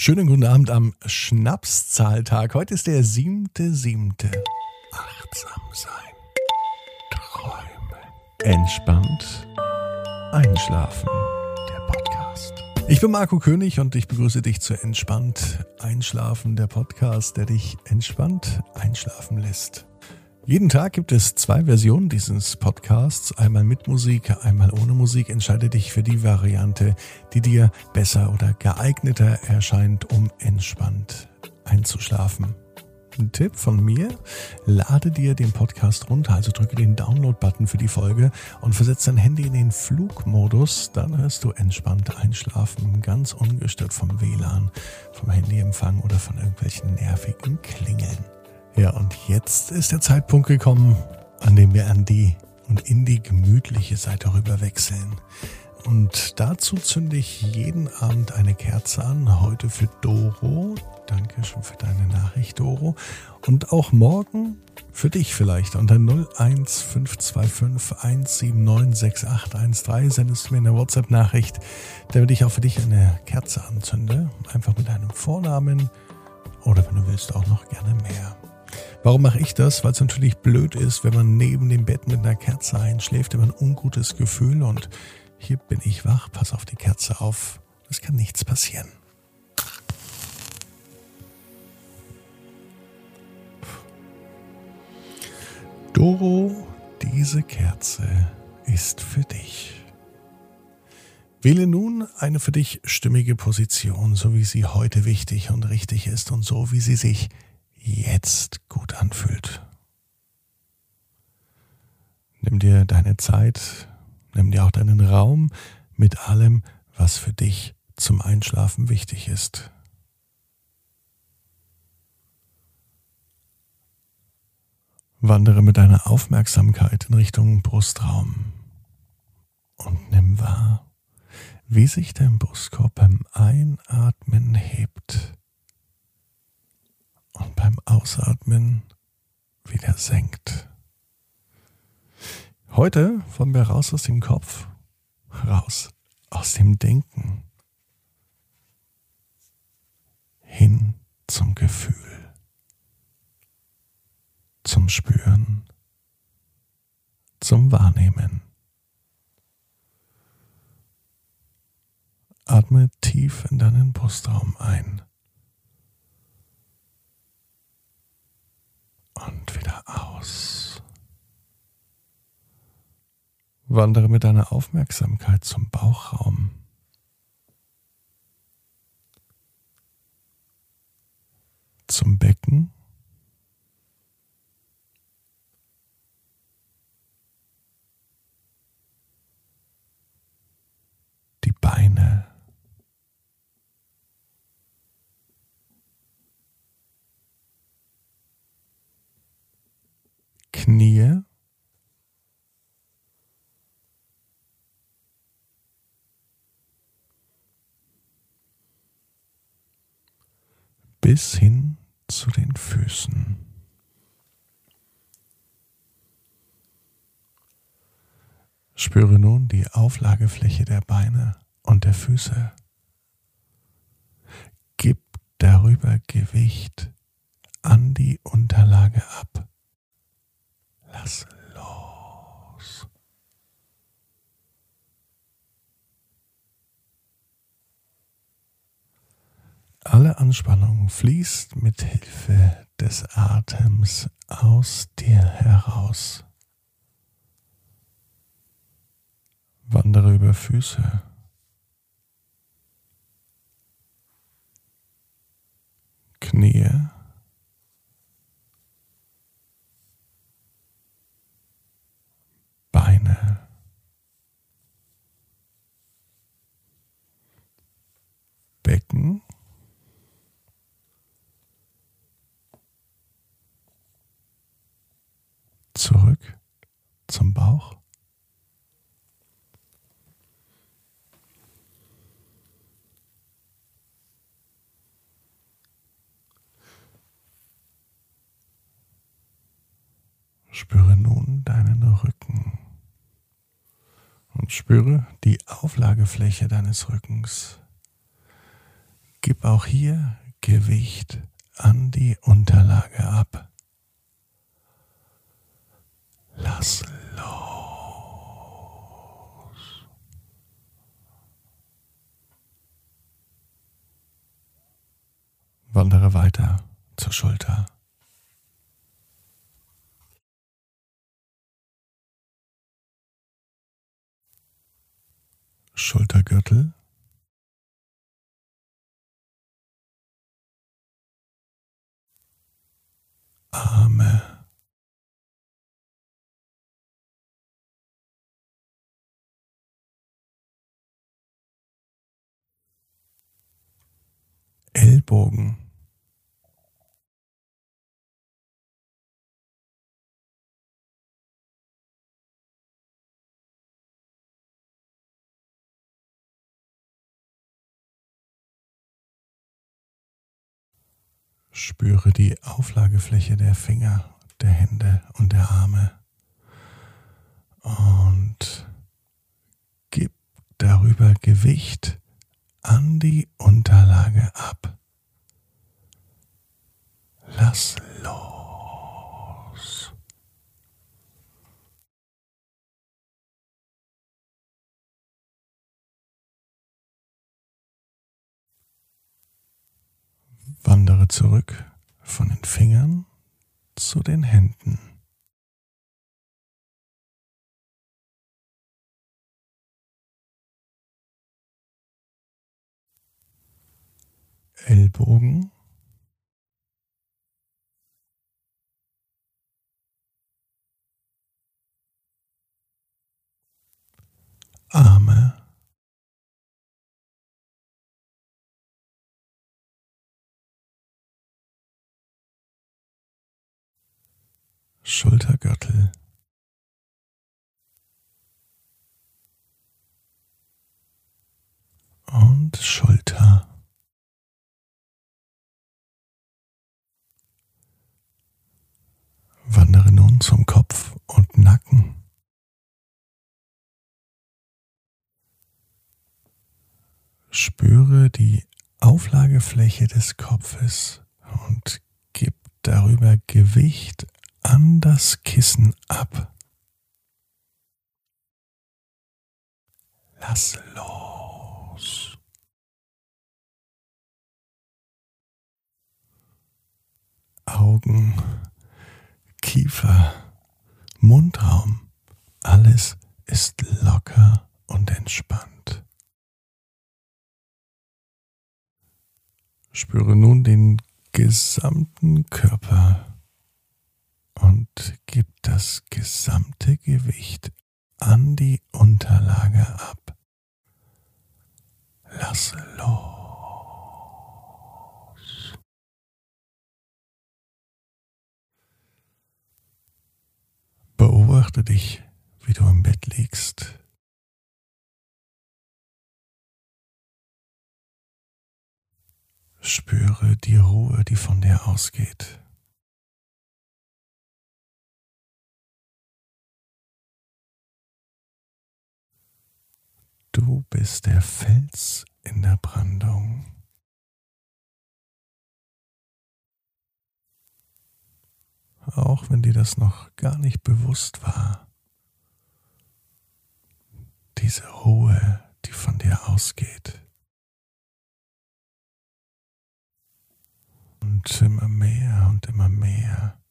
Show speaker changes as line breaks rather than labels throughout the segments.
Schönen guten Abend am Schnapszahltag. Heute ist der siebte, siebte. Achtsam sein. Träumen. Entspannt. Einschlafen. Der Podcast. Ich bin Marco König und ich begrüße dich zu Entspannt Einschlafen, der Podcast, der dich entspannt einschlafen lässt. Jeden Tag gibt es zwei Versionen dieses Podcasts, einmal mit Musik, einmal ohne Musik. Entscheide dich für die Variante, die dir besser oder geeigneter erscheint, um entspannt einzuschlafen. Ein Tipp von mir, lade dir den Podcast runter, also drücke den Download-Button für die Folge und versetze dein Handy in den Flugmodus, dann hörst du entspannt einschlafen, ganz ungestört vom WLAN, vom Handyempfang oder von irgendwelchen nervigen Klingeln. Ja, und jetzt ist der Zeitpunkt gekommen, an dem wir an die und in die gemütliche Seite rüber wechseln. Und dazu zünde ich jeden Abend eine Kerze an. Heute für Doro. Danke schon für deine Nachricht, Doro. Und auch morgen für dich vielleicht unter 01525 179 6813 sendest du mir eine WhatsApp-Nachricht, damit ich auch für dich eine Kerze anzünde. Einfach mit deinem Vornamen oder wenn du willst auch noch gerne mehr. Warum mache ich das? Weil es natürlich blöd ist, wenn man neben dem Bett mit einer Kerze einschläft, immer ein ungutes Gefühl und hier bin ich wach, pass auf die Kerze auf, es kann nichts passieren. Doro, diese Kerze ist für dich. Wähle nun eine für dich stimmige Position, so wie sie heute wichtig und richtig ist und so wie sie sich jetzt gut anfühlt. Nimm dir deine Zeit, nimm dir auch deinen Raum mit allem, was für dich zum Einschlafen wichtig ist. Wandere mit deiner Aufmerksamkeit in Richtung Brustraum und nimm wahr, wie sich dein Brustkorb beim Einatmen hebt und beim Ausatmen wieder senkt. Heute wollen wir raus aus dem Kopf, raus aus dem Denken, hin zum Gefühl, zum Spüren, zum Wahrnehmen. Atme tief in deinen Brustraum ein. Und wieder aus. Wandere mit deiner Aufmerksamkeit zum Bauchraum. Zum Becken. Die Beine. Knie. bis hin zu den Füßen. Spüre nun die Auflagefläche der Beine und der Füße. Gib darüber Gewicht an die Unterlage ab. Lass los. Alle Anspannung fließt mit Hilfe des Atems aus dir heraus. Wandere über Füße. Knie. Beine. Becken. Zurück zum Bauch. Spüre nun deinen Rücken und spüre die Auflagefläche deines Rückens. gib auch hier Gewicht an die Unterlage ab. Lass los. Wandere weiter zur Schulter. Schultergürtel. Arme. Ellbogen. Spüre die Auflagefläche der Finger, der Hände und der Arme und gib darüber Gewicht an die Unterlage ab. Lass los. Wandere zurück von den Fingern zu den Händen. Ellbogen. Arme. Schultergürtel. Und Schulter. Wandere nun zum Kopf und Nacken. Spüre die Auflagefläche des Kopfes und gib darüber Gewicht an das Kissen ab. Lass los. Augen, Kiefer, Mundraum, alles ist locker und entspannt. Spüre nun den gesamten Körper und gib das gesamte Gewicht an die Unterlage ab. Lass los. Beobachte dich, wie du im Bett liegst. Spüre die Ruhe, die von dir ausgeht. Du bist der Fels in der Brandung. Auch wenn dir das noch gar nicht bewusst war. Diese Ruhe, die von dir ausgeht. Und immer mehr und immer mehr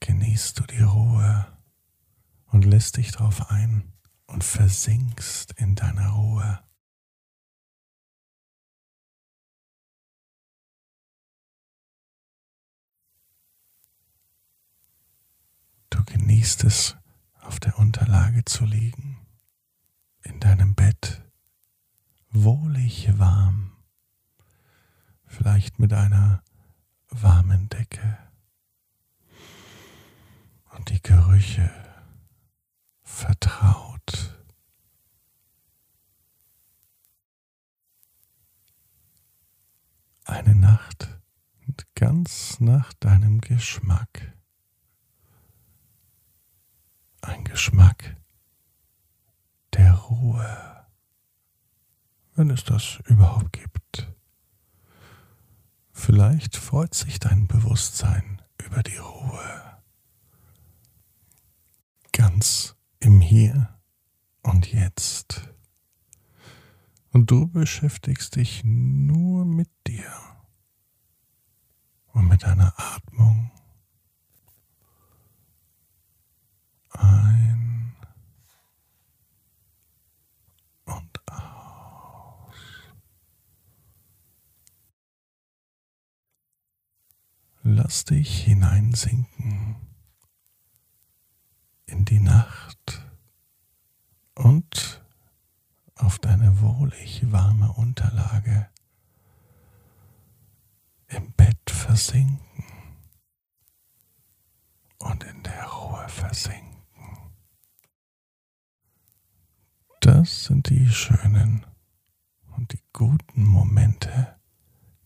genießt du die Ruhe und lässt dich darauf ein und versinkst in deiner Ruhe. Du genießt es, auf der Unterlage zu liegen, in deinem Bett, wohlig warm, vielleicht mit einer warmen Decke und die Gerüche vertraut. Eine Nacht ganz nach deinem Geschmack. Ein Geschmack der Ruhe, wenn es das überhaupt gibt. vielleicht freut sich dein Bewusstsein über die Ruhe. Ganz im Hier und Jetzt. Und du beschäftigst dich nur mit dir und mit deiner Atmung. Ein und aus. Lass dich hineinsinken in die Nacht und auf deine wohlig warme Unterlage im Bett versinken und in der Ruhe versinken. Das sind die schönen und die guten Momente,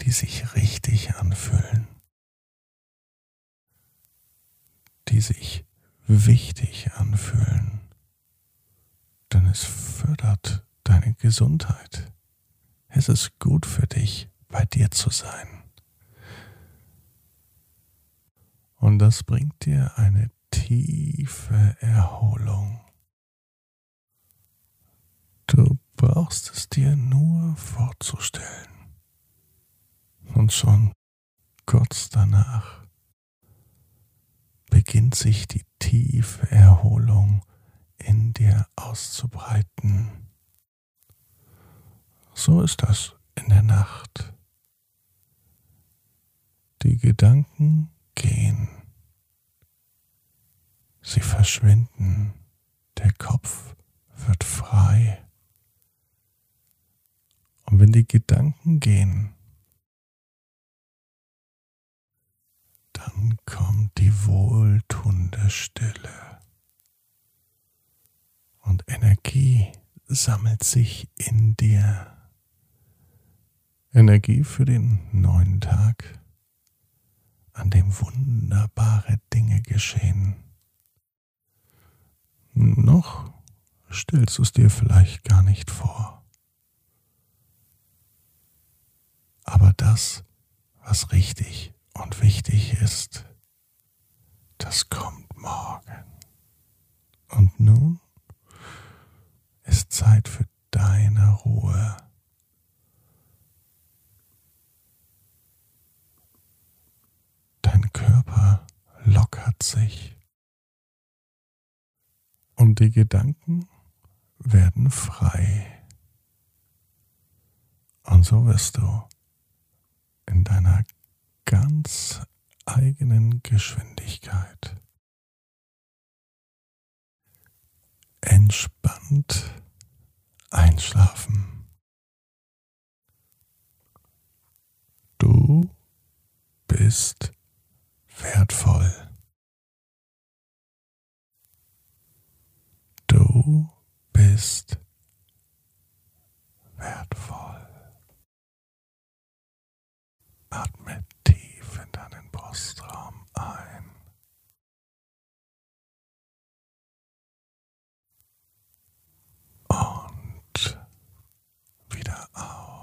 die sich richtig anfühlen, die sich wichtig anfühlen, denn es fördert deine Gesundheit. Es ist gut für dich, bei dir zu sein. Und das bringt dir eine tiefe Erholung. Du brauchst es dir nur vorzustellen. Und schon kurz danach beginnt sich die tiefe Erholung in dir auszubreiten. So ist das in der Nacht. Die Gedanken gehen. Sie verschwinden. Der Kopf wird frei. Und wenn die Gedanken gehen, dann kommt die wohltuende Stille. Und Energie sammelt sich in dir. Energie für den neuen Tag an dem wunderbare Dinge geschehen. Noch stellst du es dir vielleicht gar nicht vor. Aber das, was richtig und wichtig ist, das kommt morgen. Und nun ist Zeit für deine Ruhe. Körper lockert sich und die Gedanken werden frei. Und so wirst du in deiner ganz eigenen Geschwindigkeit entspannt einschlafen. Du bist wertvoll. Du bist wertvoll. Atme tief in deinen Brustraum ein. Und wieder aus.